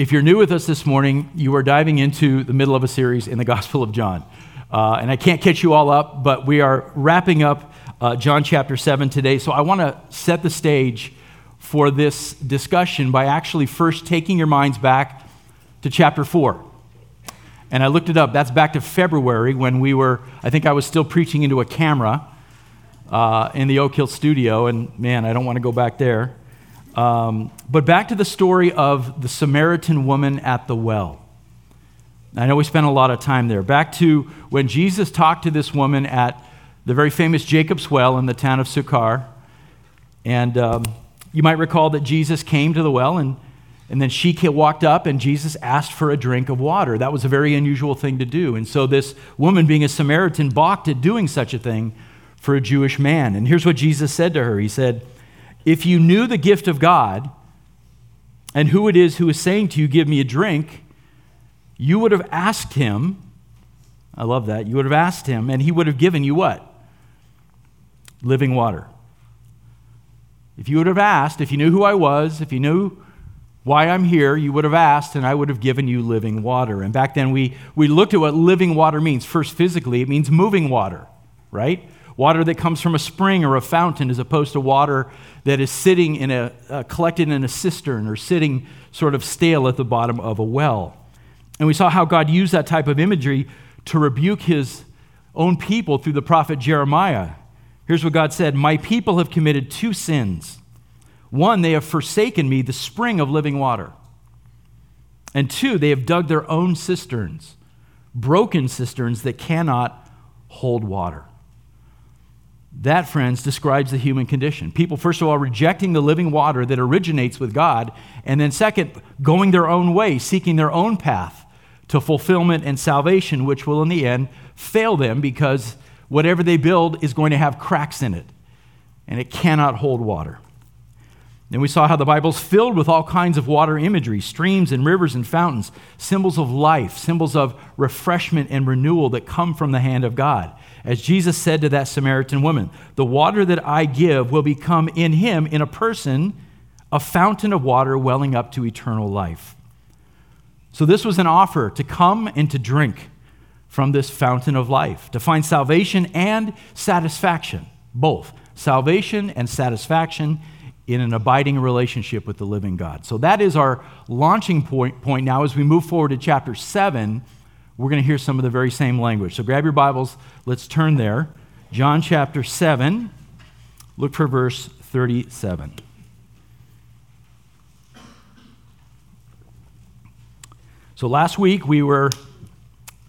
If you're new with us this morning, you are diving into the middle of a series in the Gospel of John. Uh, and I can't catch you all up, but we are wrapping up uh, John chapter 7 today. So I want to set the stage for this discussion by actually first taking your minds back to chapter 4. And I looked it up. That's back to February when we were, I think I was still preaching into a camera uh, in the Oak Hill studio. And man, I don't want to go back there. Um, but back to the story of the Samaritan woman at the well. I know we spent a lot of time there. Back to when Jesus talked to this woman at the very famous Jacob's Well in the town of Sychar. And um, you might recall that Jesus came to the well, and, and then she walked up, and Jesus asked for a drink of water. That was a very unusual thing to do. And so this woman, being a Samaritan, balked at doing such a thing for a Jewish man. And here's what Jesus said to her He said, if you knew the gift of God and who it is who is saying to you, Give me a drink, you would have asked him. I love that. You would have asked him, and he would have given you what? Living water. If you would have asked, if you knew who I was, if you knew why I'm here, you would have asked, and I would have given you living water. And back then, we, we looked at what living water means. First, physically, it means moving water, right? Water that comes from a spring or a fountain as opposed to water that is sitting in a, uh, collected in a cistern or sitting sort of stale at the bottom of a well. And we saw how God used that type of imagery to rebuke his own people through the prophet Jeremiah. Here's what God said My people have committed two sins. One, they have forsaken me, the spring of living water. And two, they have dug their own cisterns, broken cisterns that cannot hold water. That, friends, describes the human condition. People, first of all, rejecting the living water that originates with God, and then, second, going their own way, seeking their own path to fulfillment and salvation, which will, in the end, fail them because whatever they build is going to have cracks in it, and it cannot hold water. Then we saw how the Bible's filled with all kinds of water imagery streams and rivers and fountains, symbols of life, symbols of refreshment and renewal that come from the hand of God. As Jesus said to that Samaritan woman, the water that I give will become in him, in a person, a fountain of water welling up to eternal life. So, this was an offer to come and to drink from this fountain of life, to find salvation and satisfaction, both salvation and satisfaction in an abiding relationship with the living God. So, that is our launching point, point now as we move forward to chapter 7 we're going to hear some of the very same language. So grab your Bibles, let's turn there. John chapter 7, look for verse 37. So last week we were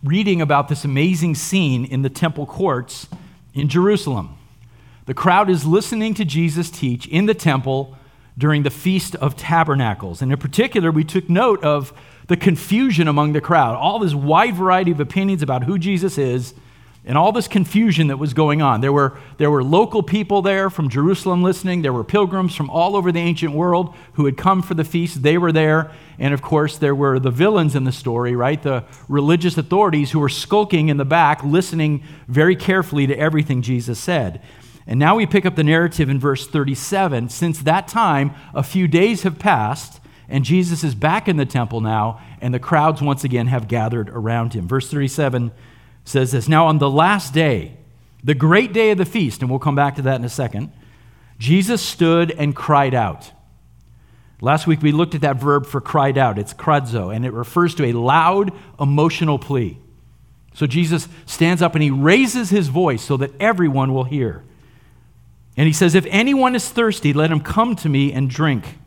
reading about this amazing scene in the temple courts in Jerusalem. The crowd is listening to Jesus teach in the temple during the Feast of Tabernacles. And in particular, we took note of the confusion among the crowd, all this wide variety of opinions about who Jesus is, and all this confusion that was going on. There were, there were local people there from Jerusalem listening. There were pilgrims from all over the ancient world who had come for the feast. They were there. And of course, there were the villains in the story, right? The religious authorities who were skulking in the back, listening very carefully to everything Jesus said. And now we pick up the narrative in verse 37. Since that time, a few days have passed and Jesus is back in the temple now, and the crowds once again have gathered around him. Verse 37 says this Now, on the last day, the great day of the feast, and we'll come back to that in a second, Jesus stood and cried out. Last week we looked at that verb for cried out. It's krazo, and it refers to a loud, emotional plea. So Jesus stands up and he raises his voice so that everyone will hear. And he says, If anyone is thirsty, let him come to me and drink.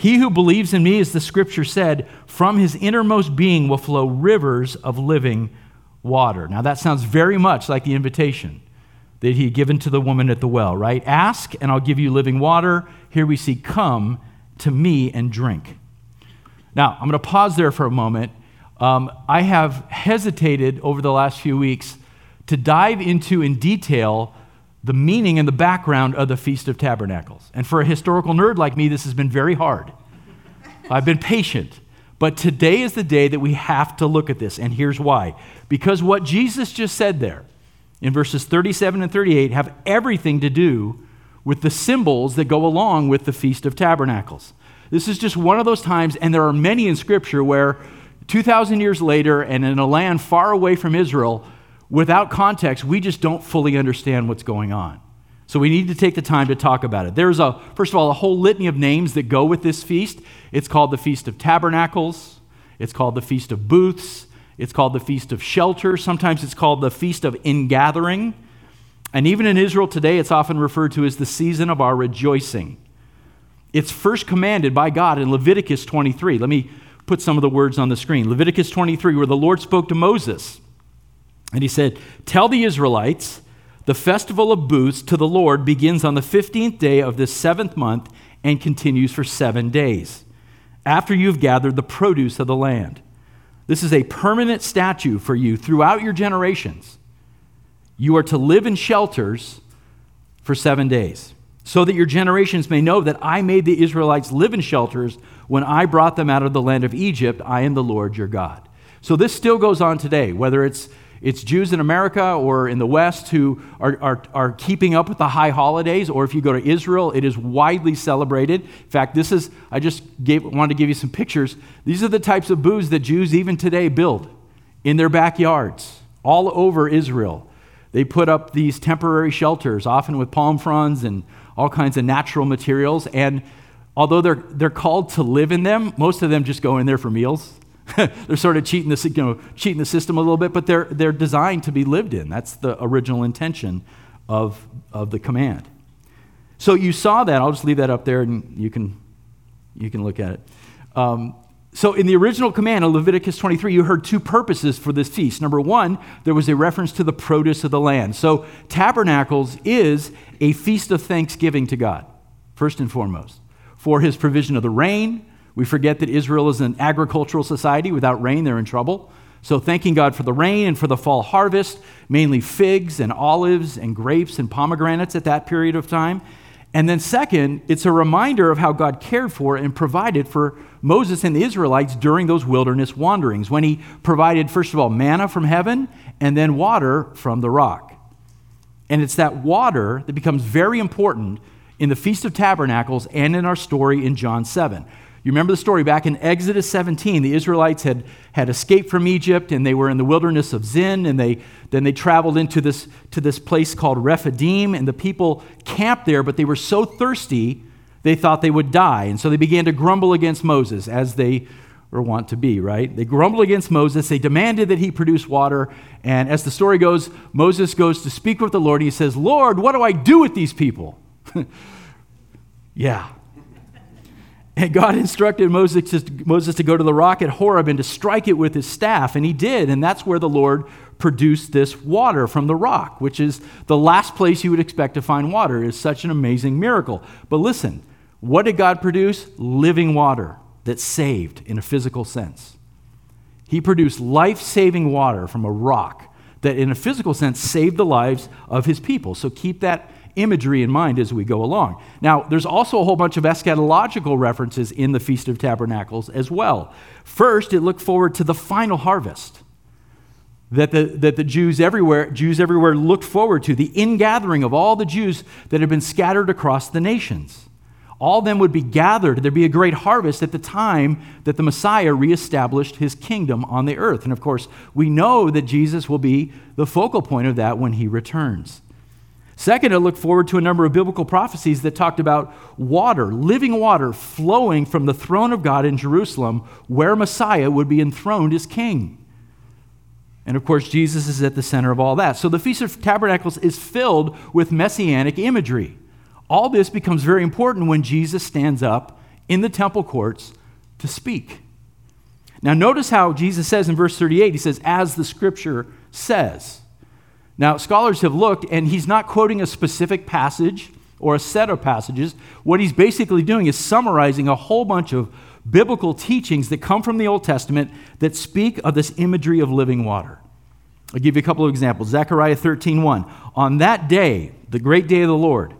He who believes in me, as the scripture said, from his innermost being will flow rivers of living water. Now, that sounds very much like the invitation that he had given to the woman at the well, right? Ask, and I'll give you living water. Here we see, come to me and drink. Now, I'm going to pause there for a moment. Um, I have hesitated over the last few weeks to dive into in detail the meaning and the background of the Feast of Tabernacles. And for a historical nerd like me, this has been very hard. I've been patient. But today is the day that we have to look at this, and here's why. Because what Jesus just said there in verses 37 and 38 have everything to do with the symbols that go along with the Feast of Tabernacles. This is just one of those times, and there are many in Scripture where 2,000 years later and in a land far away from Israel, without context, we just don't fully understand what's going on. So we need to take the time to talk about it. There's a, first of all, a whole litany of names that go with this feast. It's called the Feast of Tabernacles, it's called the Feast of Booths, it's called the Feast of Shelter, sometimes it's called the Feast of Ingathering. And even in Israel today, it's often referred to as the season of our rejoicing. It's first commanded by God in Leviticus 23. Let me put some of the words on the screen. Leviticus 23, where the Lord spoke to Moses. And he said, Tell the Israelites, the festival of booths to the Lord begins on the 15th day of this seventh month and continues for seven days, after you've gathered the produce of the land. This is a permanent statute for you throughout your generations. You are to live in shelters for seven days, so that your generations may know that I made the Israelites live in shelters when I brought them out of the land of Egypt. I am the Lord your God. So this still goes on today, whether it's it's Jews in America or in the West who are, are, are keeping up with the high holidays, or if you go to Israel, it is widely celebrated. In fact, this is, I just gave, wanted to give you some pictures. These are the types of booths that Jews even today build in their backyards all over Israel. They put up these temporary shelters, often with palm fronds and all kinds of natural materials. And although they're, they're called to live in them, most of them just go in there for meals. they're sort of cheating the, you know, cheating the system a little bit, but they're, they're designed to be lived in. That's the original intention of, of the command. So you saw that. I'll just leave that up there and you can, you can look at it. Um, so in the original command of Leviticus 23, you heard two purposes for this feast. Number one, there was a reference to the produce of the land. So tabernacles is a feast of thanksgiving to God, first and foremost, for his provision of the rain, we forget that Israel is an agricultural society. Without rain, they're in trouble. So, thanking God for the rain and for the fall harvest, mainly figs and olives and grapes and pomegranates at that period of time. And then, second, it's a reminder of how God cared for and provided for Moses and the Israelites during those wilderness wanderings, when he provided, first of all, manna from heaven and then water from the rock. And it's that water that becomes very important in the Feast of Tabernacles and in our story in John 7. You remember the story back in Exodus 17. The Israelites had, had escaped from Egypt and they were in the wilderness of Zin, and they, then they traveled into this, to this place called Rephidim, and the people camped there, but they were so thirsty they thought they would die. And so they began to grumble against Moses, as they were wont to be, right? They grumbled against Moses. They demanded that he produce water. And as the story goes, Moses goes to speak with the Lord. and He says, Lord, what do I do with these people? yeah, and God instructed Moses to, Moses to go to the rock at Horeb and to strike it with his staff, and he did. And that's where the Lord produced this water from the rock, which is the last place you would expect to find water. Is such an amazing miracle. But listen, what did God produce? Living water that saved in a physical sense. He produced life saving water from a rock that, in a physical sense, saved the lives of his people. So keep that imagery in mind as we go along. Now, there's also a whole bunch of eschatological references in the Feast of Tabernacles as well. First, it looked forward to the final harvest that the, that the Jews everywhere, Jews everywhere looked forward to, the ingathering of all the Jews that had been scattered across the nations. All of them would be gathered. There'd be a great harvest at the time that the Messiah reestablished his kingdom on the earth. And of course, we know that Jesus will be the focal point of that when he returns. Second, I look forward to a number of biblical prophecies that talked about water, living water, flowing from the throne of God in Jerusalem, where Messiah would be enthroned as king. And of course, Jesus is at the center of all that. So the Feast of Tabernacles is filled with messianic imagery. All this becomes very important when Jesus stands up in the temple courts to speak. Now, notice how Jesus says in verse 38, he says, as the scripture says. Now, scholars have looked, and he's not quoting a specific passage or a set of passages. What he's basically doing is summarizing a whole bunch of biblical teachings that come from the Old Testament that speak of this imagery of living water. I'll give you a couple of examples. Zechariah 13:1. On that day, the great day of the Lord,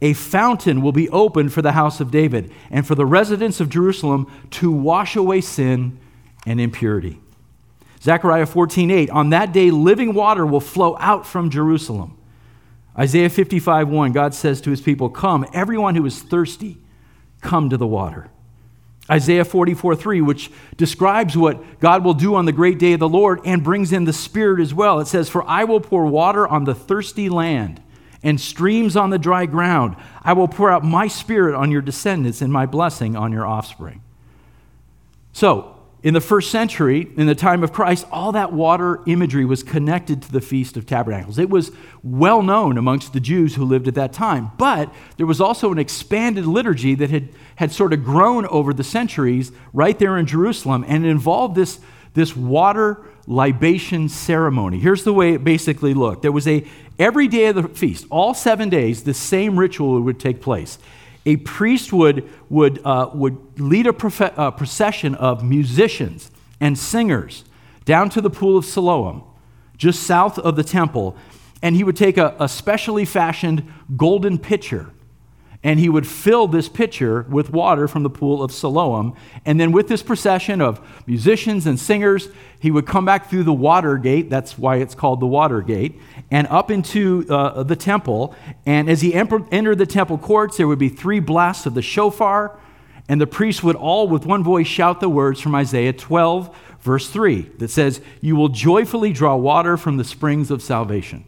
a fountain will be opened for the house of David and for the residents of Jerusalem to wash away sin and impurity. Zechariah 14:8, on that day living water will flow out from Jerusalem. Isaiah 55:1, God says to his people, "Come, everyone who is thirsty, come to the water." Isaiah 44 3, which describes what God will do on the great day of the Lord and brings in the Spirit as well. It says, For I will pour water on the thirsty land and streams on the dry ground. I will pour out my Spirit on your descendants and my blessing on your offspring. So, in the first century, in the time of Christ, all that water imagery was connected to the Feast of Tabernacles. It was well known amongst the Jews who lived at that time. But there was also an expanded liturgy that had, had sort of grown over the centuries right there in Jerusalem, and it involved this, this water libation ceremony. Here's the way it basically looked there was a, every day of the feast, all seven days, the same ritual would take place a priest would, would, uh, would lead a, profe- a procession of musicians and singers down to the pool of Siloam, just south of the temple, and he would take a, a specially fashioned golden pitcher and he would fill this pitcher with water from the pool of Siloam. And then, with this procession of musicians and singers, he would come back through the water gate. That's why it's called the water gate, and up into uh, the temple. And as he entered the temple courts, there would be three blasts of the shofar, and the priests would all, with one voice, shout the words from Isaiah 12, verse 3, that says, You will joyfully draw water from the springs of salvation.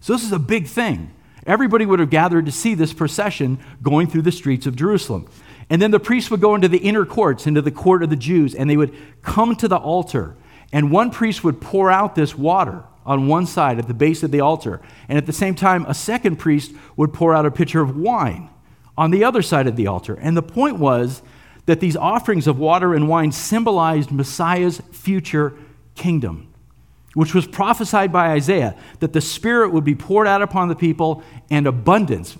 So, this is a big thing. Everybody would have gathered to see this procession going through the streets of Jerusalem. And then the priests would go into the inner courts, into the court of the Jews, and they would come to the altar. And one priest would pour out this water on one side at the base of the altar. And at the same time, a second priest would pour out a pitcher of wine on the other side of the altar. And the point was that these offerings of water and wine symbolized Messiah's future kingdom which was prophesied by Isaiah, that the Spirit would be poured out upon the people and abundance,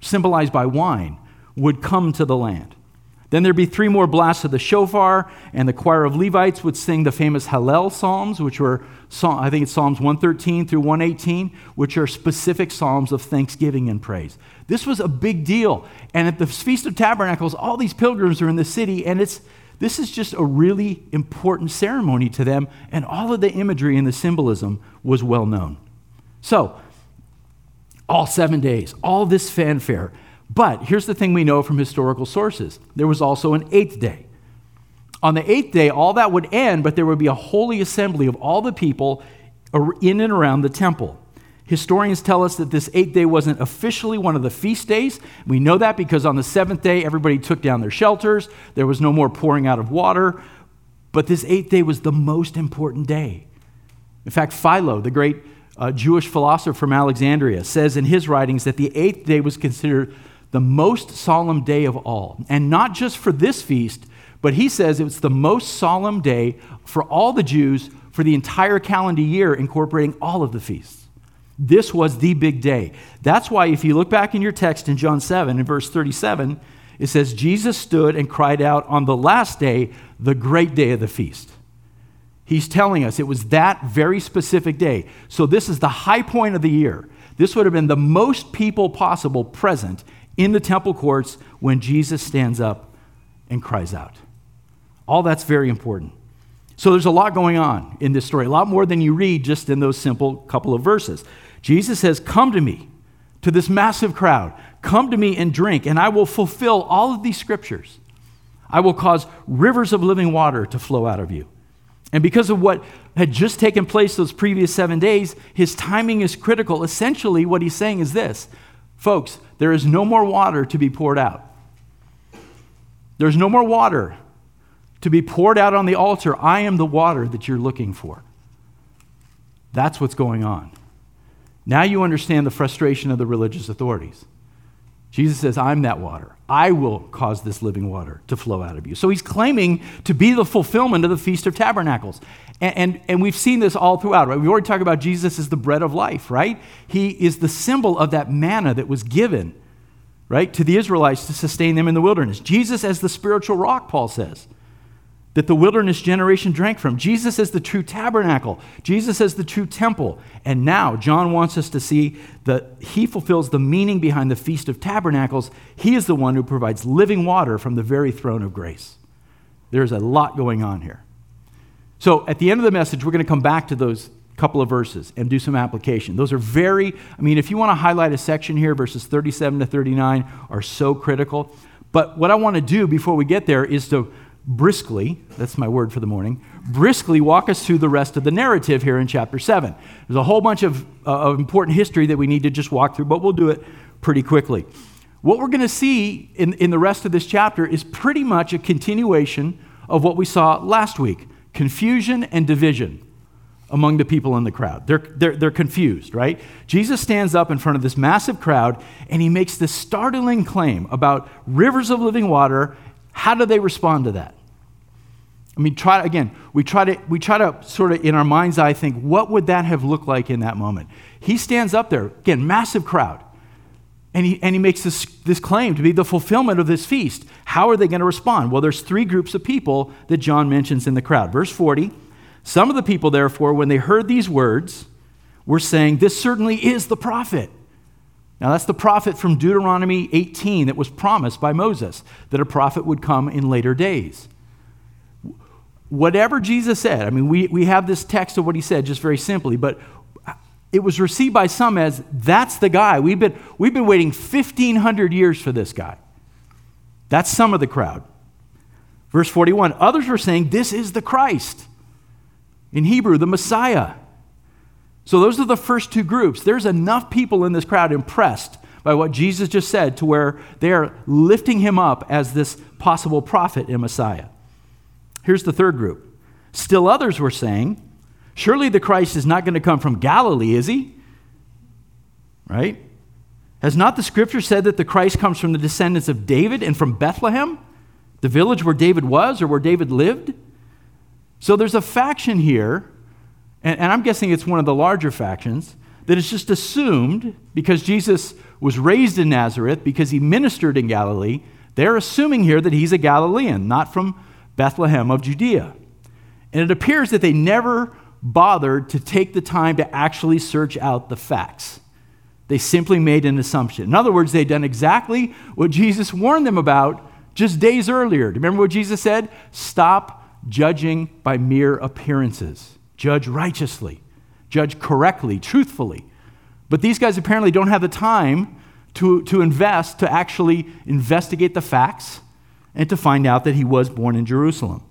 symbolized by wine, would come to the land. Then there'd be three more blasts of the shofar, and the choir of Levites would sing the famous Hallel Psalms, which were, I think it's Psalms 113 through 118, which are specific Psalms of thanksgiving and praise. This was a big deal. And at the Feast of Tabernacles, all these pilgrims are in the city, and it's, this is just a really important ceremony to them, and all of the imagery and the symbolism was well known. So, all seven days, all this fanfare. But here's the thing we know from historical sources there was also an eighth day. On the eighth day, all that would end, but there would be a holy assembly of all the people in and around the temple. Historians tell us that this eighth day wasn't officially one of the feast days. We know that because on the seventh day, everybody took down their shelters. There was no more pouring out of water. But this eighth day was the most important day. In fact, Philo, the great uh, Jewish philosopher from Alexandria, says in his writings that the eighth day was considered the most solemn day of all. And not just for this feast, but he says it was the most solemn day for all the Jews for the entire calendar year, incorporating all of the feasts. This was the big day. That's why, if you look back in your text in John 7, in verse 37, it says, Jesus stood and cried out on the last day, the great day of the feast. He's telling us it was that very specific day. So, this is the high point of the year. This would have been the most people possible present in the temple courts when Jesus stands up and cries out. All that's very important. So, there's a lot going on in this story, a lot more than you read just in those simple couple of verses. Jesus says, Come to me, to this massive crowd. Come to me and drink, and I will fulfill all of these scriptures. I will cause rivers of living water to flow out of you. And because of what had just taken place those previous seven days, his timing is critical. Essentially, what he's saying is this folks, there is no more water to be poured out. There's no more water to be poured out on the altar. I am the water that you're looking for. That's what's going on. Now you understand the frustration of the religious authorities. Jesus says, I'm that water. I will cause this living water to flow out of you. So he's claiming to be the fulfillment of the Feast of Tabernacles. And, and, and, we've seen this all throughout, right? We've already talked about Jesus as the bread of life, right? He is the symbol of that manna that was given, right, to the Israelites to sustain them in the wilderness. Jesus as the spiritual rock, Paul says that the wilderness generation drank from. Jesus is the true tabernacle, Jesus is the true temple. And now, John wants us to see that he fulfills the meaning behind the Feast of Tabernacles. He is the one who provides living water from the very throne of grace. There's a lot going on here. So, at the end of the message, we're going to come back to those couple of verses and do some application. Those are very, I mean, if you want to highlight a section here, verses 37 to 39 are so critical. But what I want to do before we get there is to briskly, that's my word for the morning, briskly walk us through the rest of the narrative here in chapter 7. There's a whole bunch of, uh, of important history that we need to just walk through, but we'll do it pretty quickly. What we're going to see in, in the rest of this chapter is pretty much a continuation of what we saw last week confusion and division among the people in the crowd. They're, they're, they're confused, right? Jesus stands up in front of this massive crowd and he makes this startling claim about rivers of living water. How do they respond to that? I mean, try again, we try to we try to sort of in our mind's eye think, what would that have looked like in that moment? He stands up there, again, massive crowd, and he and he makes this, this claim to be the fulfillment of this feast. How are they going to respond? Well, there's three groups of people that John mentions in the crowd. Verse 40. Some of the people, therefore, when they heard these words, were saying, This certainly is the prophet. Now, that's the prophet from Deuteronomy 18 that was promised by Moses, that a prophet would come in later days. Whatever Jesus said, I mean, we, we have this text of what he said just very simply, but it was received by some as that's the guy. We've been, we've been waiting 1,500 years for this guy. That's some of the crowd. Verse 41 others were saying, This is the Christ. In Hebrew, the Messiah. So those are the first two groups. There's enough people in this crowd impressed by what Jesus just said to where they are lifting him up as this possible prophet and Messiah. Here's the third group. Still others were saying, Surely the Christ is not going to come from Galilee, is he? Right? Has not the scripture said that the Christ comes from the descendants of David and from Bethlehem, the village where David was or where David lived? So there's a faction here, and, and I'm guessing it's one of the larger factions, that is just assumed because Jesus was raised in Nazareth, because he ministered in Galilee, they're assuming here that he's a Galilean, not from Bethlehem of Judea. And it appears that they never bothered to take the time to actually search out the facts. They simply made an assumption. In other words, they'd done exactly what Jesus warned them about just days earlier. Do you remember what Jesus said? Stop judging by mere appearances. Judge righteously, judge correctly, truthfully. But these guys apparently don't have the time to, to invest, to actually investigate the facts and to find out that he was born in Jerusalem.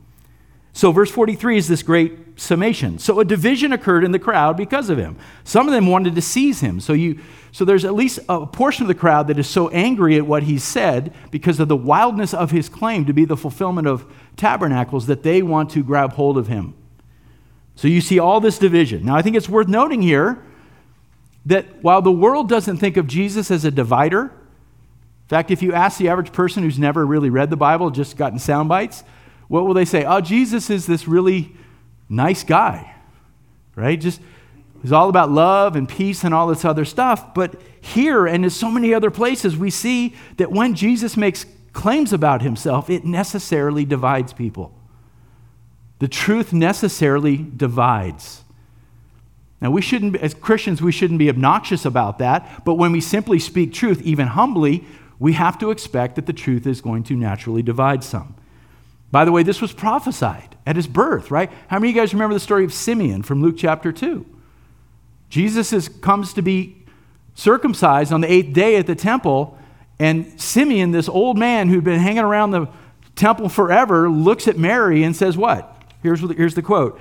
So, verse 43 is this great summation. So, a division occurred in the crowd because of him. Some of them wanted to seize him. So, you, so there's at least a portion of the crowd that is so angry at what he said because of the wildness of his claim to be the fulfillment of tabernacles that they want to grab hold of him. So, you see all this division. Now, I think it's worth noting here that while the world doesn't think of Jesus as a divider, in fact, if you ask the average person who's never really read the Bible, just gotten sound bites, what will they say? Oh, Jesus is this really nice guy, right? Just he's all about love and peace and all this other stuff. But here and in so many other places, we see that when Jesus makes claims about himself, it necessarily divides people. The truth necessarily divides. Now, we shouldn't, as Christians, we shouldn't be obnoxious about that, but when we simply speak truth, even humbly, we have to expect that the truth is going to naturally divide some. By the way, this was prophesied at his birth, right? How many of you guys remember the story of Simeon from Luke chapter 2? Jesus is, comes to be circumcised on the eighth day at the temple, and Simeon, this old man who'd been hanging around the temple forever, looks at Mary and says, What? Here's, here's the quote.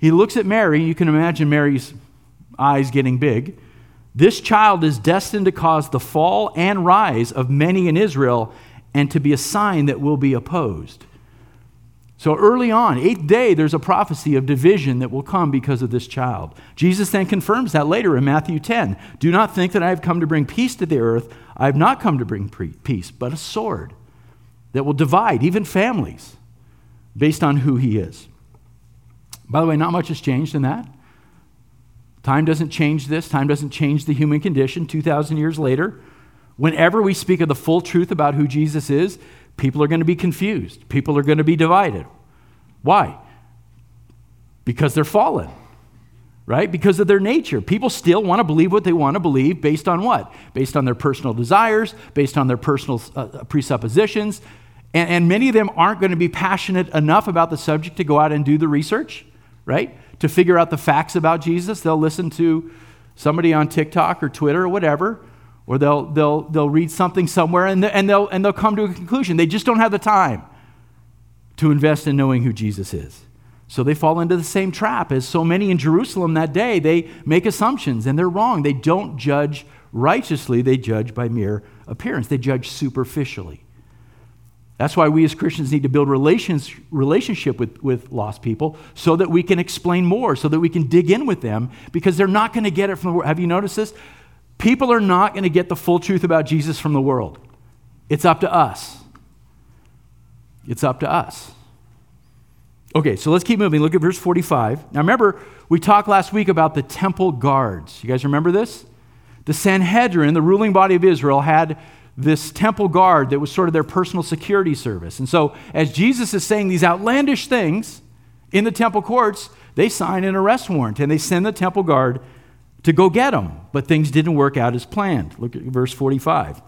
He looks at Mary, you can imagine Mary's eyes getting big. This child is destined to cause the fall and rise of many in Israel and to be a sign that will be opposed. So early on, eighth day, there's a prophecy of division that will come because of this child. Jesus then confirms that later in Matthew 10. Do not think that I have come to bring peace to the earth. I have not come to bring peace, but a sword that will divide even families based on who he is. By the way, not much has changed in that. Time doesn't change this, time doesn't change the human condition 2,000 years later. Whenever we speak of the full truth about who Jesus is, people are going to be confused. People are going to be divided. Why? Because they're fallen, right? Because of their nature. People still want to believe what they want to believe based on what? Based on their personal desires, based on their personal uh, uh, presuppositions. And, and many of them aren't going to be passionate enough about the subject to go out and do the research, right? To figure out the facts about Jesus. They'll listen to somebody on TikTok or Twitter or whatever or they'll, they'll, they'll read something somewhere and, and, they'll, and they'll come to a conclusion. They just don't have the time to invest in knowing who Jesus is. So they fall into the same trap as so many in Jerusalem that day. They make assumptions and they're wrong. They don't judge righteously, they judge by mere appearance, they judge superficially. That's why we as Christians need to build relations, relationship with, with lost people so that we can explain more, so that we can dig in with them, because they're not going to get it from the world. Have you noticed this? People are not going to get the full truth about Jesus from the world. It's up to us. It's up to us. Okay, so let's keep moving. Look at verse 45. Now remember, we talked last week about the temple guards. You guys remember this? The Sanhedrin, the ruling body of Israel, had this temple guard that was sort of their personal security service. And so, as Jesus is saying these outlandish things in the temple courts, they sign an arrest warrant and they send the temple guard to go get him. But things didn't work out as planned. Look at verse 45.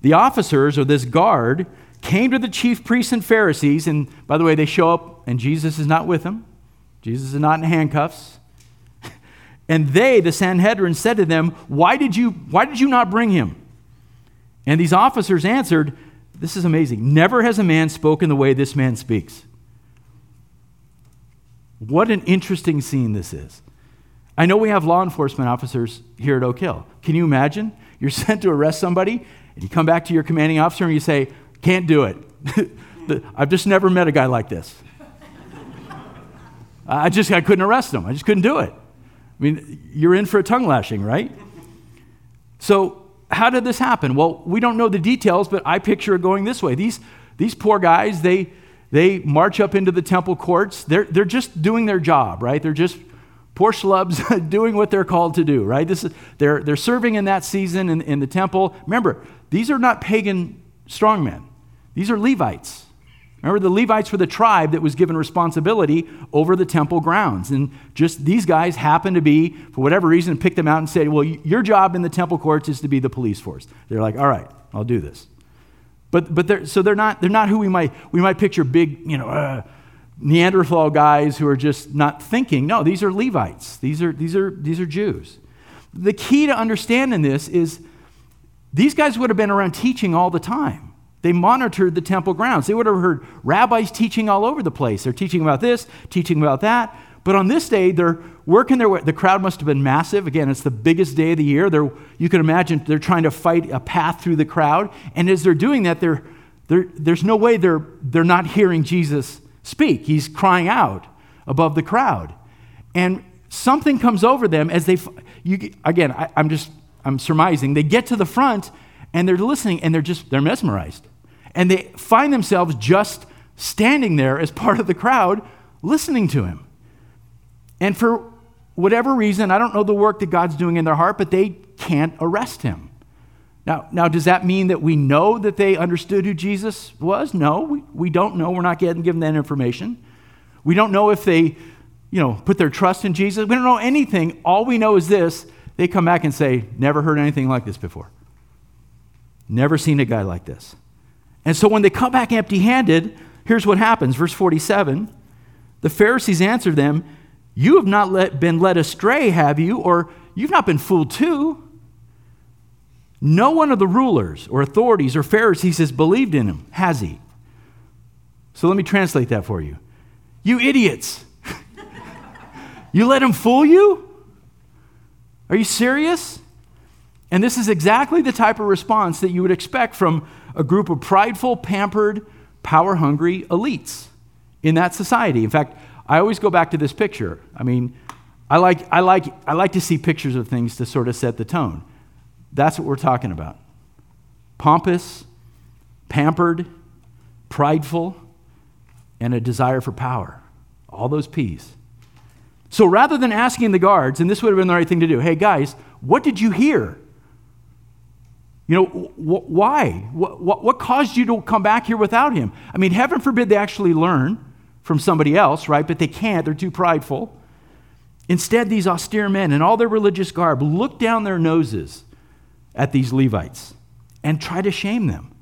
The officers or this guard came to the chief priests and Pharisees, and by the way, they show up and Jesus is not with them. Jesus is not in handcuffs. And they, the Sanhedrin, said to them, Why did you, why did you not bring him? And these officers answered, This is amazing. Never has a man spoken the way this man speaks. What an interesting scene this is. I know we have law enforcement officers here at Oak Hill. Can you imagine? You're sent to arrest somebody, and you come back to your commanding officer and you say, can't do it. I've just never met a guy like this. I just I couldn't arrest him. I just couldn't do it. I mean, you're in for a tongue lashing, right? So, how did this happen? Well, we don't know the details, but I picture it going this way. These, these poor guys, they, they march up into the temple courts. They're, they're just doing their job, right? They're just poor schlubs doing what they're called to do, right? This is, they're, they're serving in that season in, in the temple. Remember, these are not pagan strongmen. These are Levites. Remember, the Levites were the tribe that was given responsibility over the temple grounds. And just these guys happened to be, for whatever reason, picked them out and said, Well, your job in the temple courts is to be the police force. They're like, All right, I'll do this. But, but they're, so they're not, they're not who we might, we might picture big, you know, uh, Neanderthal guys who are just not thinking. No, these are Levites. These are, these are, these are Jews. The key to understanding this is these guys would have been around teaching all the time. They monitored the temple grounds. They would have heard rabbis teaching all over the place. They're teaching about this, teaching about that. But on this day, they're working their way. The crowd must have been massive. Again, it's the biggest day of the year. They're, you can imagine they're trying to fight a path through the crowd. And as they're doing that, they're, they're, there's no way they're, they're not hearing Jesus speak. He's crying out above the crowd. And something comes over them as they, you, again, I, I'm just, I'm surmising. They get to the front and they're listening and they're just, they're mesmerized. And they find themselves just standing there as part of the crowd listening to him. And for whatever reason, I don't know the work that God's doing in their heart, but they can't arrest him. Now, now does that mean that we know that they understood who Jesus was? No, we, we don't know. We're not getting given that information. We don't know if they, you know, put their trust in Jesus. We don't know anything. All we know is this. They come back and say, never heard anything like this before. Never seen a guy like this. And so when they come back empty handed, here's what happens. Verse 47 The Pharisees answer them, You have not let, been led astray, have you? Or you've not been fooled too. No one of the rulers or authorities or Pharisees has believed in him, has he? So let me translate that for you. You idiots. you let him fool you? Are you serious? And this is exactly the type of response that you would expect from a group of prideful, pampered, power hungry elites in that society. In fact, I always go back to this picture. I mean, I like, I, like, I like to see pictures of things to sort of set the tone. That's what we're talking about. Pompous, pampered, prideful, and a desire for power. All those P's. So rather than asking the guards, and this would have been the right thing to do hey, guys, what did you hear? You know, wh- why? What, what, what caused you to come back here without him? I mean, heaven forbid they actually learn from somebody else, right? But they can't, they're too prideful. Instead, these austere men in all their religious garb look down their noses at these Levites and try to shame them.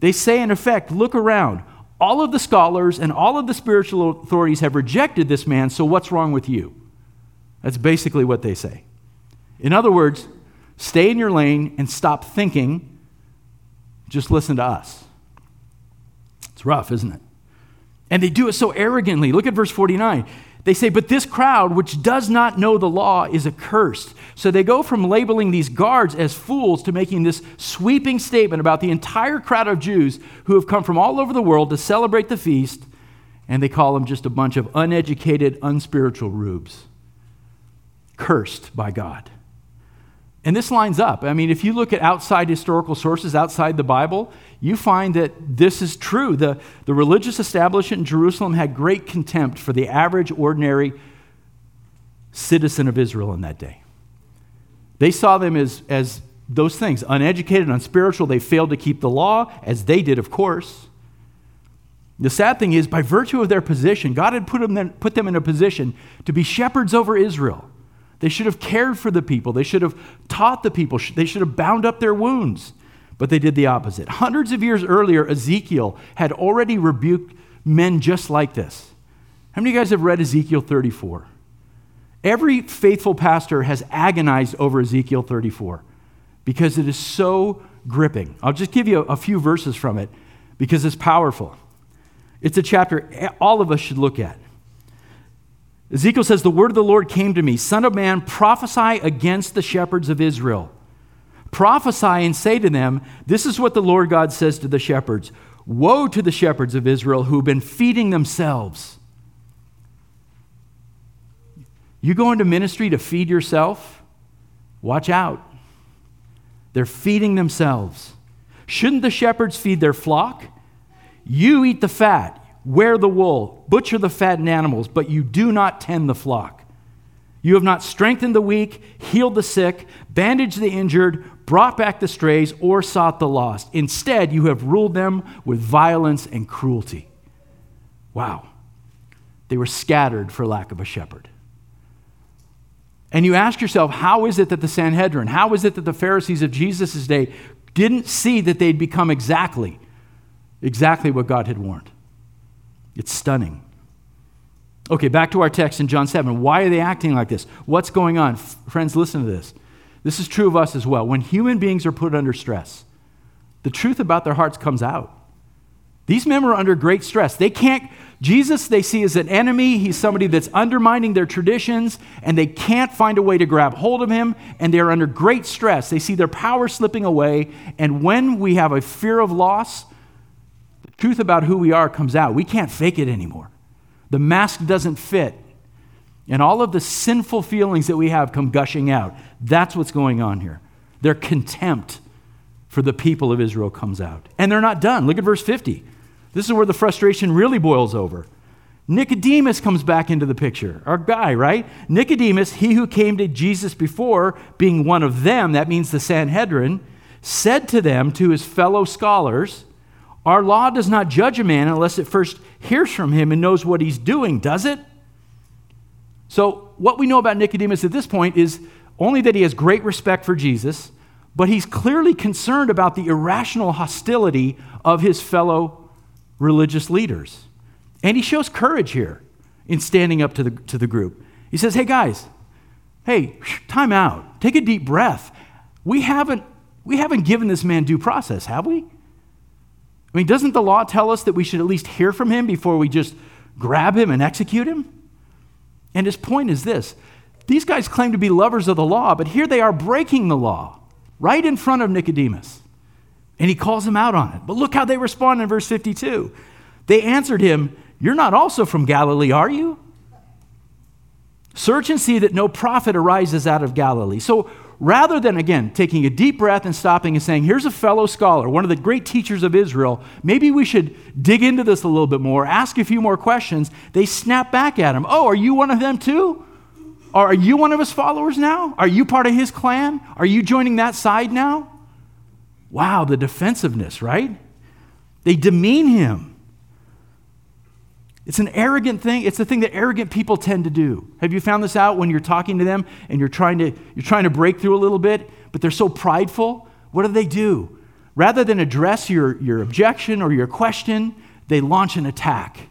They say, in effect, look around. All of the scholars and all of the spiritual authorities have rejected this man, so what's wrong with you? That's basically what they say. In other words, Stay in your lane and stop thinking. Just listen to us. It's rough, isn't it? And they do it so arrogantly. Look at verse 49. They say, But this crowd, which does not know the law, is accursed. So they go from labeling these guards as fools to making this sweeping statement about the entire crowd of Jews who have come from all over the world to celebrate the feast, and they call them just a bunch of uneducated, unspiritual rubes, cursed by God. And this lines up. I mean, if you look at outside historical sources, outside the Bible, you find that this is true. The, the religious establishment in Jerusalem had great contempt for the average, ordinary citizen of Israel in that day. They saw them as, as those things uneducated, unspiritual. They failed to keep the law, as they did, of course. The sad thing is, by virtue of their position, God had put them, put them in a position to be shepherds over Israel. They should have cared for the people. They should have taught the people. They should have bound up their wounds. But they did the opposite. Hundreds of years earlier, Ezekiel had already rebuked men just like this. How many of you guys have read Ezekiel 34? Every faithful pastor has agonized over Ezekiel 34 because it is so gripping. I'll just give you a, a few verses from it because it's powerful. It's a chapter all of us should look at. Ezekiel says, The word of the Lord came to me Son of man, prophesy against the shepherds of Israel. Prophesy and say to them, This is what the Lord God says to the shepherds Woe to the shepherds of Israel who've been feeding themselves. You go into ministry to feed yourself? Watch out. They're feeding themselves. Shouldn't the shepherds feed their flock? You eat the fat, wear the wool, butcher the fattened animals, but you do not tend the flock. You have not strengthened the weak, healed the sick, bandaged the injured, brought back the strays, or sought the lost. Instead, you have ruled them with violence and cruelty. Wow. They were scattered for lack of a shepherd. And you ask yourself, how is it that the Sanhedrin, how is it that the Pharisees of Jesus' day didn't see that they'd become exactly, exactly what God had warned? It's stunning. Okay, back to our text in John 7. Why are they acting like this? What's going on? Friends, listen to this. This is true of us as well. When human beings are put under stress, the truth about their hearts comes out. These men were under great stress. They can't, Jesus, they see as an enemy. He's somebody that's undermining their traditions, and they can't find a way to grab hold of him, and they're under great stress. They see their power slipping away, and when we have a fear of loss, truth about who we are comes out. We can't fake it anymore. The mask doesn't fit. And all of the sinful feelings that we have come gushing out. That's what's going on here. Their contempt for the people of Israel comes out. And they're not done. Look at verse 50. This is where the frustration really boils over. Nicodemus comes back into the picture, our guy, right? Nicodemus, he who came to Jesus before, being one of them, that means the Sanhedrin, said to them, to his fellow scholars, our law does not judge a man unless it first hears from him and knows what he's doing, does it? So, what we know about Nicodemus at this point is only that he has great respect for Jesus, but he's clearly concerned about the irrational hostility of his fellow religious leaders. And he shows courage here in standing up to the, to the group. He says, Hey, guys, hey, time out. Take a deep breath. We haven't, we haven't given this man due process, have we? I mean, doesn't the law tell us that we should at least hear from him before we just grab him and execute him? And his point is this these guys claim to be lovers of the law, but here they are breaking the law right in front of Nicodemus. And he calls him out on it. But look how they respond in verse 52. They answered him, You're not also from Galilee, are you? Search and see that no prophet arises out of Galilee. So rather than, again, taking a deep breath and stopping and saying, here's a fellow scholar, one of the great teachers of Israel, maybe we should dig into this a little bit more, ask a few more questions, they snap back at him. Oh, are you one of them too? Or are you one of his followers now? Are you part of his clan? Are you joining that side now? Wow, the defensiveness, right? They demean him. It's an arrogant thing. It's the thing that arrogant people tend to do. Have you found this out when you're talking to them and you're trying to, you're trying to break through a little bit, but they're so prideful? What do they do? Rather than address your, your objection or your question, they launch an attack,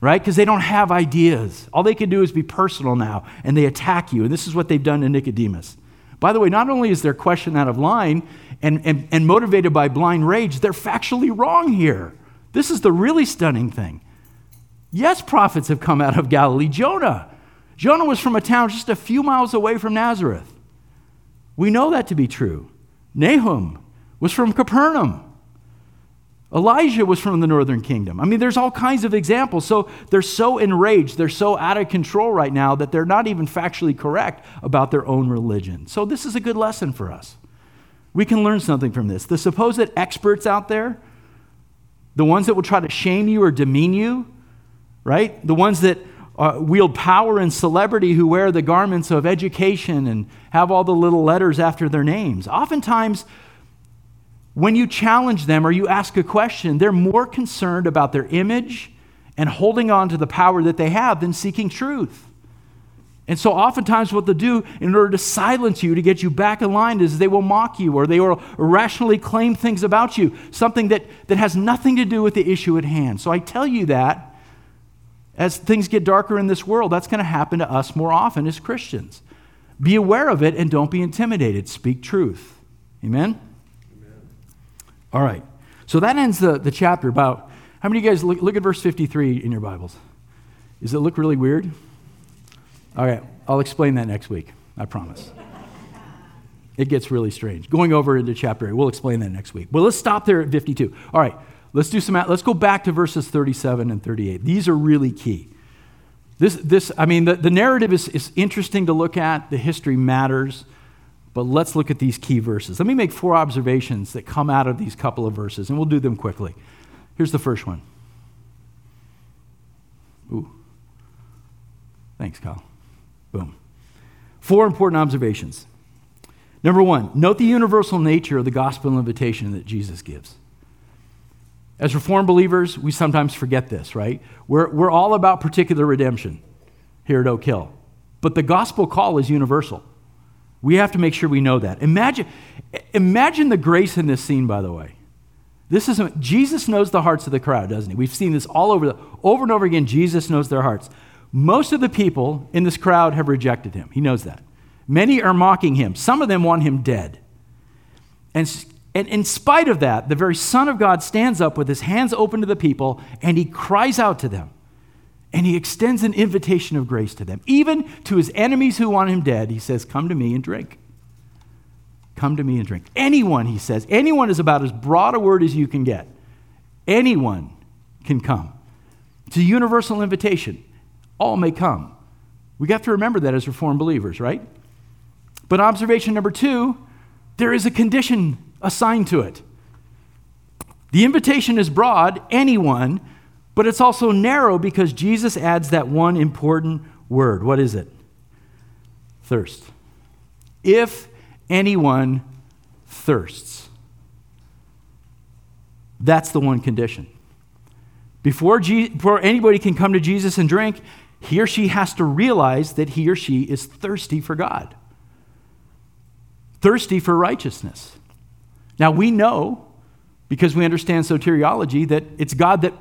right? Because they don't have ideas. All they can do is be personal now, and they attack you. And this is what they've done to Nicodemus. By the way, not only is their question out of line and, and, and motivated by blind rage, they're factually wrong here. This is the really stunning thing. Yes, prophets have come out of Galilee. Jonah. Jonah was from a town just a few miles away from Nazareth. We know that to be true. Nahum was from Capernaum. Elijah was from the northern kingdom. I mean, there's all kinds of examples. So they're so enraged, they're so out of control right now that they're not even factually correct about their own religion. So this is a good lesson for us. We can learn something from this. The supposed experts out there, the ones that will try to shame you or demean you, right? The ones that uh, wield power and celebrity who wear the garments of education and have all the little letters after their names. Oftentimes, when you challenge them or you ask a question, they're more concerned about their image and holding on to the power that they have than seeking truth. And so, oftentimes, what they'll do in order to silence you, to get you back in line, is they will mock you or they will irrationally claim things about you, something that, that has nothing to do with the issue at hand. So, I tell you that as things get darker in this world, that's going to happen to us more often as Christians. Be aware of it and don't be intimidated. Speak truth. Amen? All right. So that ends the, the chapter about how many of you guys look, look at verse 53 in your Bibles? Does it look really weird? All right. I'll explain that next week. I promise. It gets really strange. Going over into chapter 8, we'll explain that next week. Well, let's stop there at 52. All right. Let's do some let's go back to verses 37 and 38. These are really key. This, this I mean, the, the narrative is, is interesting to look at, the history matters. But let's look at these key verses. Let me make four observations that come out of these couple of verses, and we'll do them quickly. Here's the first one. Ooh. Thanks, Kyle. Boom. Four important observations. Number one, note the universal nature of the gospel invitation that Jesus gives. As Reformed believers, we sometimes forget this, right? We're, we're all about particular redemption here at Oak Hill. But the gospel call is universal. We have to make sure we know that. Imagine, imagine the grace in this scene, by the way. This is Jesus knows the hearts of the crowd, doesn't he? We've seen this all over the, over and over again. Jesus knows their hearts. Most of the people in this crowd have rejected him. He knows that. Many are mocking him. Some of them want him dead. And, and in spite of that, the very Son of God stands up with his hands open to the people and he cries out to them. And he extends an invitation of grace to them. Even to his enemies who want him dead, he says, Come to me and drink. Come to me and drink. Anyone, he says, anyone is about as broad a word as you can get. Anyone can come. It's a universal invitation. All may come. We got to remember that as Reformed believers, right? But observation number two there is a condition assigned to it. The invitation is broad, anyone, but it's also narrow because Jesus adds that one important word. What is it? Thirst. If anyone thirsts. That's the one condition. Before, Je- before anybody can come to Jesus and drink, he or she has to realize that he or she is thirsty for God, thirsty for righteousness. Now, we know, because we understand soteriology, that it's God that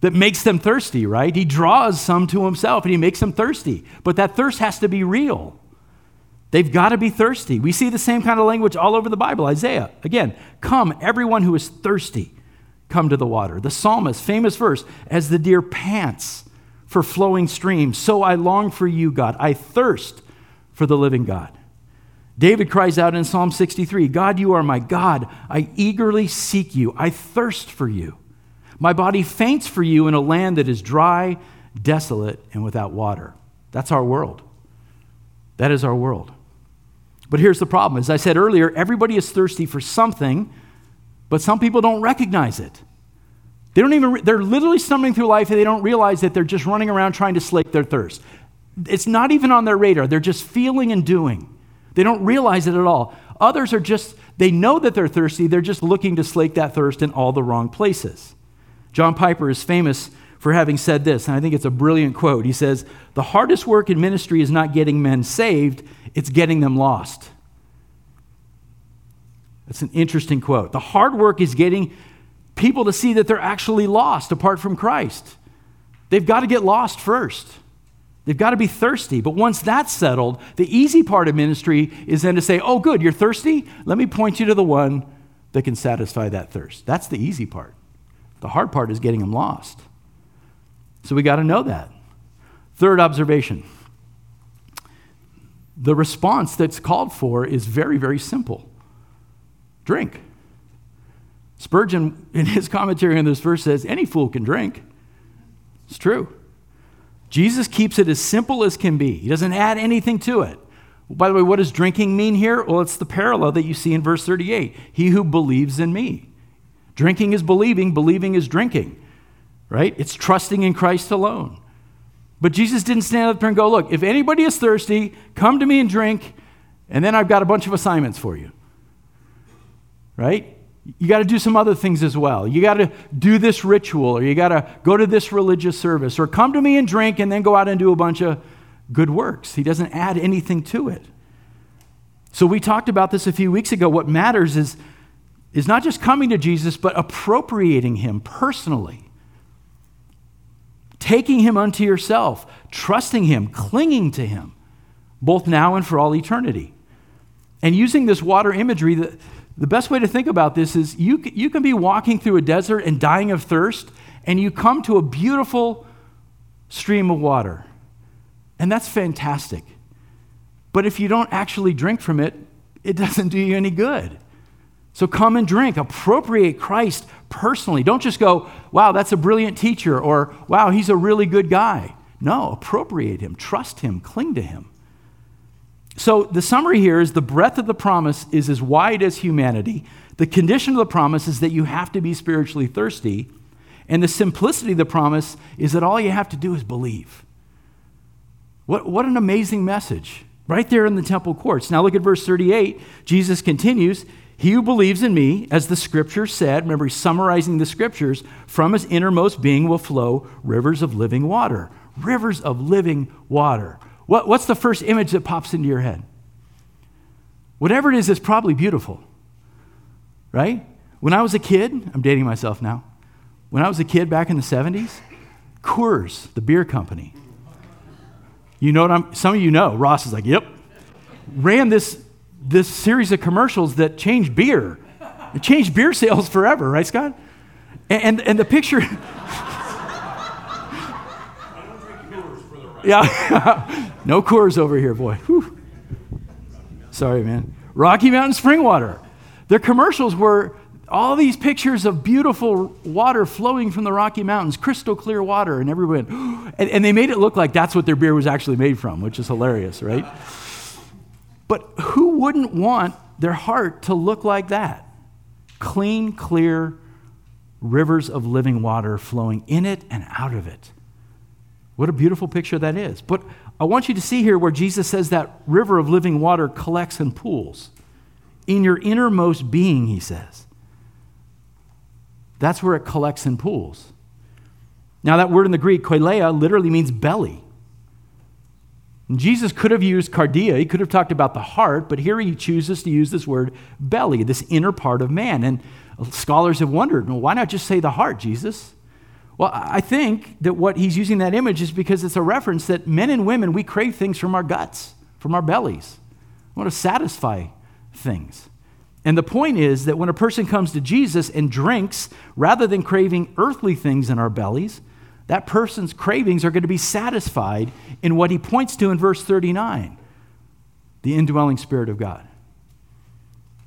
that makes them thirsty, right? He draws some to himself and he makes them thirsty. But that thirst has to be real. They've got to be thirsty. We see the same kind of language all over the Bible. Isaiah, again, come, everyone who is thirsty, come to the water. The psalmist, famous verse, as the deer pants for flowing streams, so I long for you, God. I thirst for the living God. David cries out in Psalm 63 God, you are my God. I eagerly seek you. I thirst for you. My body faints for you in a land that is dry, desolate, and without water. That's our world. That is our world. But here's the problem. As I said earlier, everybody is thirsty for something, but some people don't recognize it. They don't even, they're literally stumbling through life and they don't realize that they're just running around trying to slake their thirst. It's not even on their radar. They're just feeling and doing. They don't realize it at all. Others are just, they know that they're thirsty, they're just looking to slake that thirst in all the wrong places. John Piper is famous for having said this, and I think it's a brilliant quote. He says, The hardest work in ministry is not getting men saved, it's getting them lost. That's an interesting quote. The hard work is getting people to see that they're actually lost apart from Christ. They've got to get lost first. They've got to be thirsty. But once that's settled, the easy part of ministry is then to say, Oh, good, you're thirsty? Let me point you to the one that can satisfy that thirst. That's the easy part. The hard part is getting them lost. So we got to know that. Third observation the response that's called for is very, very simple drink. Spurgeon, in his commentary on this verse, says, Any fool can drink. It's true. Jesus keeps it as simple as can be, he doesn't add anything to it. By the way, what does drinking mean here? Well, it's the parallel that you see in verse 38 He who believes in me. Drinking is believing, believing is drinking, right? It's trusting in Christ alone. But Jesus didn't stand up there and go, Look, if anybody is thirsty, come to me and drink, and then I've got a bunch of assignments for you. Right? You got to do some other things as well. You got to do this ritual, or you got to go to this religious service, or come to me and drink, and then go out and do a bunch of good works. He doesn't add anything to it. So we talked about this a few weeks ago. What matters is, is not just coming to Jesus, but appropriating him personally taking him unto yourself, trusting him, clinging to him, both now and for all eternity. And using this water imagery, the, the best way to think about this is you, you can be walking through a desert and dying of thirst, and you come to a beautiful stream of water. And that's fantastic. But if you don't actually drink from it, it doesn't do you any good. So come and drink. Appropriate Christ personally. Don't just go, wow, that's a brilliant teacher, or wow, he's a really good guy. No, appropriate him, trust him, cling to him. So the summary here is the breadth of the promise is as wide as humanity. The condition of the promise is that you have to be spiritually thirsty. And the simplicity of the promise is that all you have to do is believe. What, what an amazing message, right there in the temple courts. Now look at verse 38. Jesus continues. He who believes in me, as the scripture said, remember he's summarizing the scriptures, from his innermost being will flow rivers of living water. Rivers of living water. What, what's the first image that pops into your head? Whatever it is, it's probably beautiful, right? When I was a kid, I'm dating myself now. When I was a kid back in the 70s, Coors, the beer company, you know what I'm, some of you know, Ross is like, yep, ran this this series of commercials that changed beer. It changed beer sales forever, right, Scott? And, and, and the picture. yeah, no Coors over here, boy. Whew. Sorry, man. Rocky Mountain Spring Water. Their commercials were all these pictures of beautiful water flowing from the Rocky Mountains, crystal clear water, and everyone. And, and they made it look like that's what their beer was actually made from, which is hilarious, right? But who wouldn't want their heart to look like that? Clean, clear rivers of living water flowing in it and out of it. What a beautiful picture that is. But I want you to see here where Jesus says that river of living water collects and pools. In your innermost being, he says. That's where it collects and pools. Now, that word in the Greek, koileia, literally means belly. Jesus could have used cardia, he could have talked about the heart, but here he chooses to use this word belly, this inner part of man. And scholars have wondered, well, why not just say the heart, Jesus? Well, I think that what he's using that image is because it's a reference that men and women, we crave things from our guts, from our bellies. We want to satisfy things. And the point is that when a person comes to Jesus and drinks, rather than craving earthly things in our bellies, that person's cravings are going to be satisfied in what he points to in verse 39 the indwelling Spirit of God.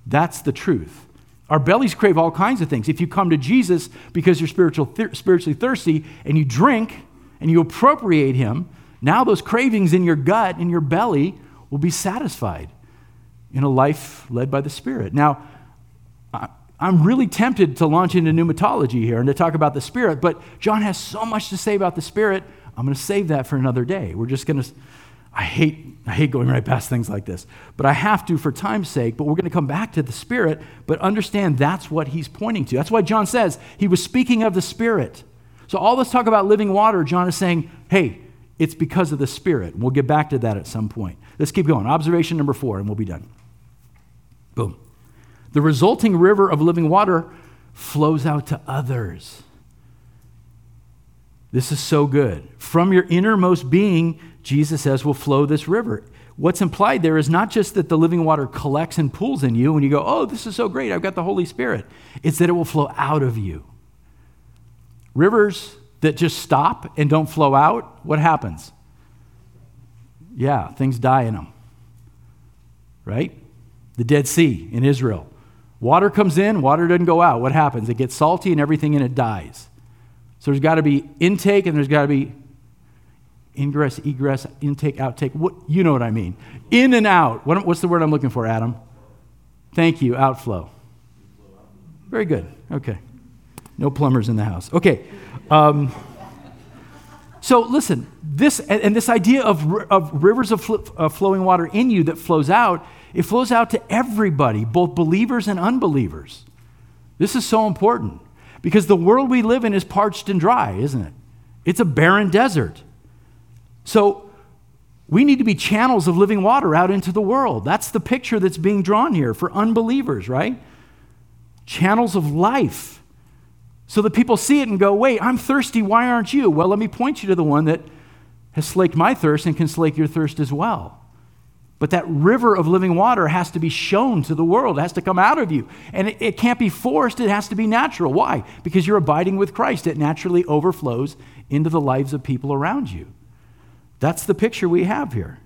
That's the truth. Our bellies crave all kinds of things. If you come to Jesus because you're spiritually thirsty and you drink and you appropriate Him, now those cravings in your gut, in your belly, will be satisfied in a life led by the Spirit. Now, I'm really tempted to launch into pneumatology here and to talk about the Spirit, but John has so much to say about the Spirit. I'm going to save that for another day. We're just going to. I hate, I hate going right past things like this, but I have to for time's sake. But we're going to come back to the Spirit, but understand that's what he's pointing to. That's why John says he was speaking of the Spirit. So, all this talk about living water, John is saying, hey, it's because of the Spirit. We'll get back to that at some point. Let's keep going. Observation number four, and we'll be done. Boom. The resulting river of living water flows out to others. This is so good. From your innermost being, Jesus says, will flow this river. What's implied there is not just that the living water collects and pools in you and you go, oh, this is so great, I've got the Holy Spirit. It's that it will flow out of you. Rivers that just stop and don't flow out, what happens? Yeah, things die in them. Right? The Dead Sea in Israel. Water comes in, water doesn't go out. What happens? It gets salty and everything in it dies. So there's got to be intake and there's got to be ingress, egress, intake, outtake. What, you know what I mean. In and out. What, what's the word I'm looking for, Adam? Thank you, outflow. Very good. Okay. No plumbers in the house. Okay. Um, so listen, this and, this idea of, of rivers of fl- uh, flowing water in you that flows out, it flows out to everybody, both believers and unbelievers. This is so important because the world we live in is parched and dry, isn't it? It's a barren desert. So we need to be channels of living water out into the world. That's the picture that's being drawn here for unbelievers, right? Channels of life. So that people see it and go, wait, I'm thirsty. Why aren't you? Well, let me point you to the one that has slaked my thirst and can slake your thirst as well. But that river of living water has to be shown to the world. It has to come out of you. And it, it, can't be forced, it has to be natural. Why? Because you're abiding with Christ. It naturally overflows into the lives of people around you. That's the picture we have here.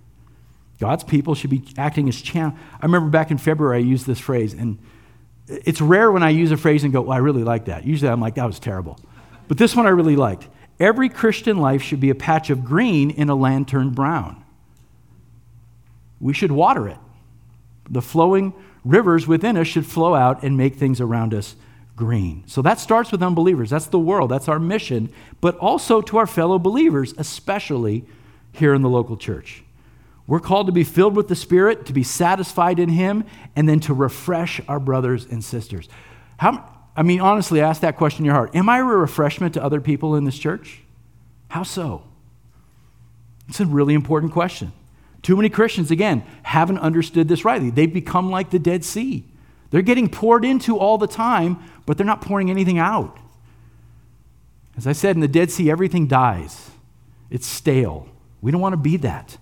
God's people should be acting as channel. I remember back in February, I used this phrase, and it's rare when I use a phrase and go, well, I really like that. Usually I'm like, that was terrible. But this one I really liked. Every Christian life should be a patch of green in a land turned brown we should water it. The flowing rivers within us should flow out and make things around us green. So that starts with unbelievers. That's the world. That's our mission, but also to our fellow believers, especially here in the local church. We're called to be filled with the Spirit, to be satisfied in Him, and then to refresh our brothers and sisters. How, I mean, honestly, ask that question in your heart Am I a refreshment to other people in this church? How so? It's a really important question. Too many Christians, again, haven't understood this rightly. They've become like the Dead Sea. They're getting poured into all the time, but they're not pouring anything out. As I said, in the Dead Sea, everything dies, it's stale. We don't want to be that.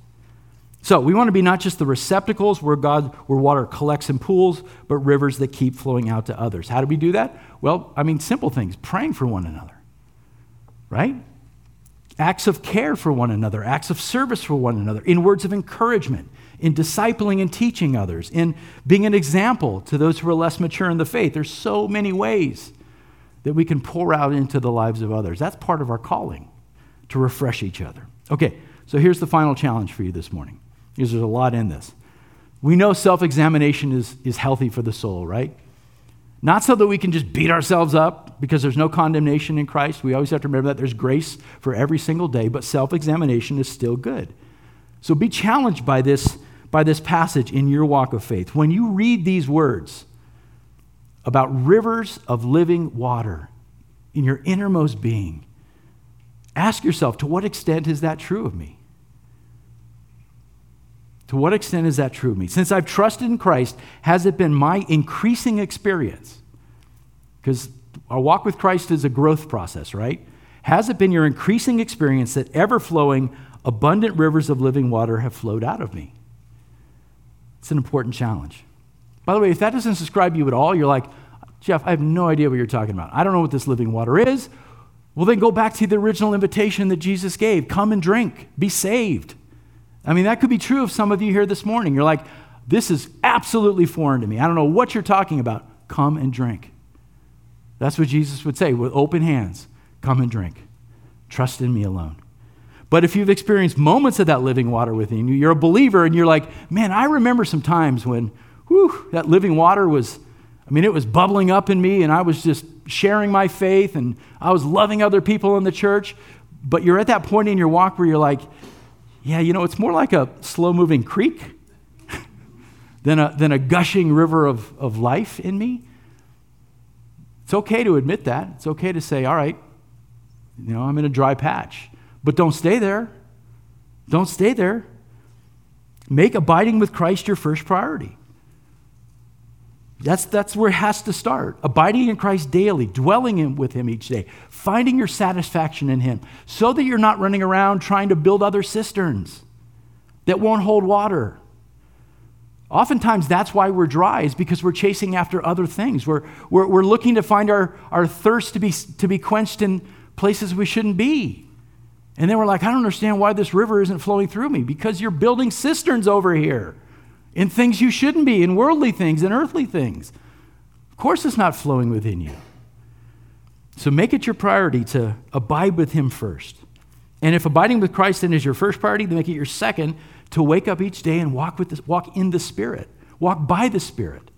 So we want to be not just the receptacles where God, where water collects in pools, but rivers that keep flowing out to others. How do we do that? Well, I mean, simple things: praying for one another, right? acts of care for one another, acts of service for one another, in words of encouragement, in discipling and teaching others, in being an example to those who are less mature in the faith. There's so many ways that we can pour out into the lives of others. That's part of our calling to refresh each other. Okay, so here's the final challenge for you this morning, because there's a lot in this. We know self examination is, is healthy for the soul, right? Not so that we can just beat ourselves up because there's no condemnation in Christ. We always have to remember that there's grace for every single day, but self examination is still good. So be challenged by this, by this passage in your walk of faith. When you read these words about rivers of living water in your innermost being, ask yourself to what extent is that true of me? To what extent is that true of me? Since I've trusted in Christ, has it been my increasing experience? Because our walk with Christ is a growth process, right? Has it been your increasing experience that ever flowing, abundant rivers of living water have flowed out of me? It's an important challenge. By the way, if that doesn't describe you at all, you're like, Jeff, I have no idea what you're talking about. I don't know what this living water is. Well, then go back to the original invitation that Jesus gave come and drink, be saved. I mean, that could be true of some of you here this morning. You're like, this is absolutely foreign to me. I don't know what you're talking about. Come and drink. That's what Jesus would say with open hands come and drink. Trust in me alone. But if you've experienced moments of that living water within you, you're a believer and you're like, man, I remember some times when, whew, that living water was, I mean, it was bubbling up in me and I was just sharing my faith and I was loving other people in the church. But you're at that point in your walk where you're like, yeah, you know, it's more like a slow moving creek than, a, than a gushing river of, of life in me. It's okay to admit that. It's okay to say, all right, you know, I'm in a dry patch. But don't stay there. Don't stay there. Make abiding with Christ your first priority. That's, that's where it has to start. Abiding in Christ daily, dwelling in, with Him each day, finding your satisfaction in Him, so that you're not running around trying to build other cisterns that won't hold water. Oftentimes, that's why we're dry, is because we're chasing after other things. We're, we're, we're looking to find our, our thirst to be, to be quenched in places we shouldn't be. And then we're like, I don't understand why this river isn't flowing through me. Because you're building cisterns over here in things you shouldn't be, in worldly things in earthly things. Of course, it's not flowing within you. So make it your priority to abide with Him first. And if abiding with Christ then is your first priority, then make it your second to wake up each day and walk, with the, walk in the Spirit, walk by the Spirit.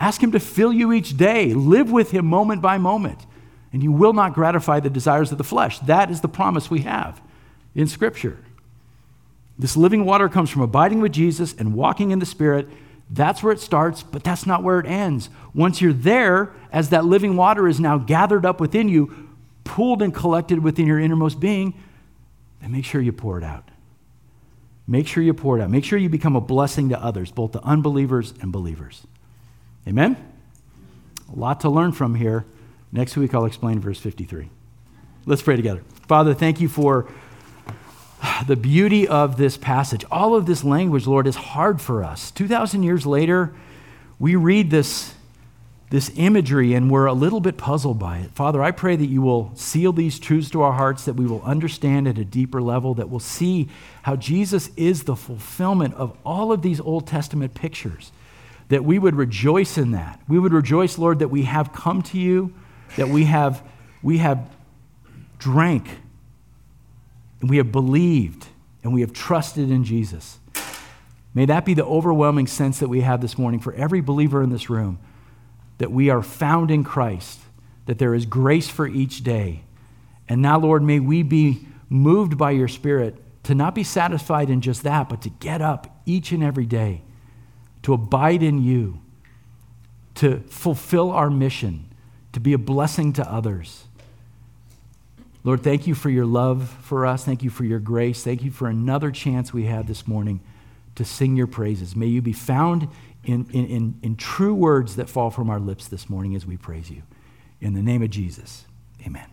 Ask Him to fill you each day, live with Him moment by moment, and you will not gratify the desires of the flesh. That is the promise we have in Scripture. This living water comes from abiding with Jesus and walking in the Spirit. That's where it starts, but that's not where it ends. Once you're there, as that living water is now gathered up within you, pooled and collected within your innermost being, then make sure you pour it out. Make sure you pour it out. Make sure you become a blessing to others, both to unbelievers and believers. Amen? A lot to learn from here. Next week, I'll explain verse 53. Let's pray together. Father, thank you for the beauty of this passage. All of this language, Lord, is hard for us. 2,000 years later, we read this, this imagery and we're a little bit puzzled by it. Father, I pray that you will seal these truths to our hearts, that we will understand at a deeper level, that we'll see how Jesus is the fulfillment of all of these Old Testament pictures, that we would rejoice in that. We would rejoice, Lord, that we have come to you, that we have, we have drank and we have believed and we have trusted in Jesus. May that be the overwhelming sense that we have this morning for every believer in this room that we are found in Christ, that there is grace for each day. And now, Lord, may we be moved by your Spirit to not be satisfied in just that, but to get up each and every day, to abide in you, to fulfill our mission, to be a blessing to others. Lord, thank you for your love for us. Thank you for your grace. Thank you for another chance we have this morning to sing your praises. May you be found in, in, in, in, true words that fall from our lips this morning as we praise you. In the name of Jesus, amen.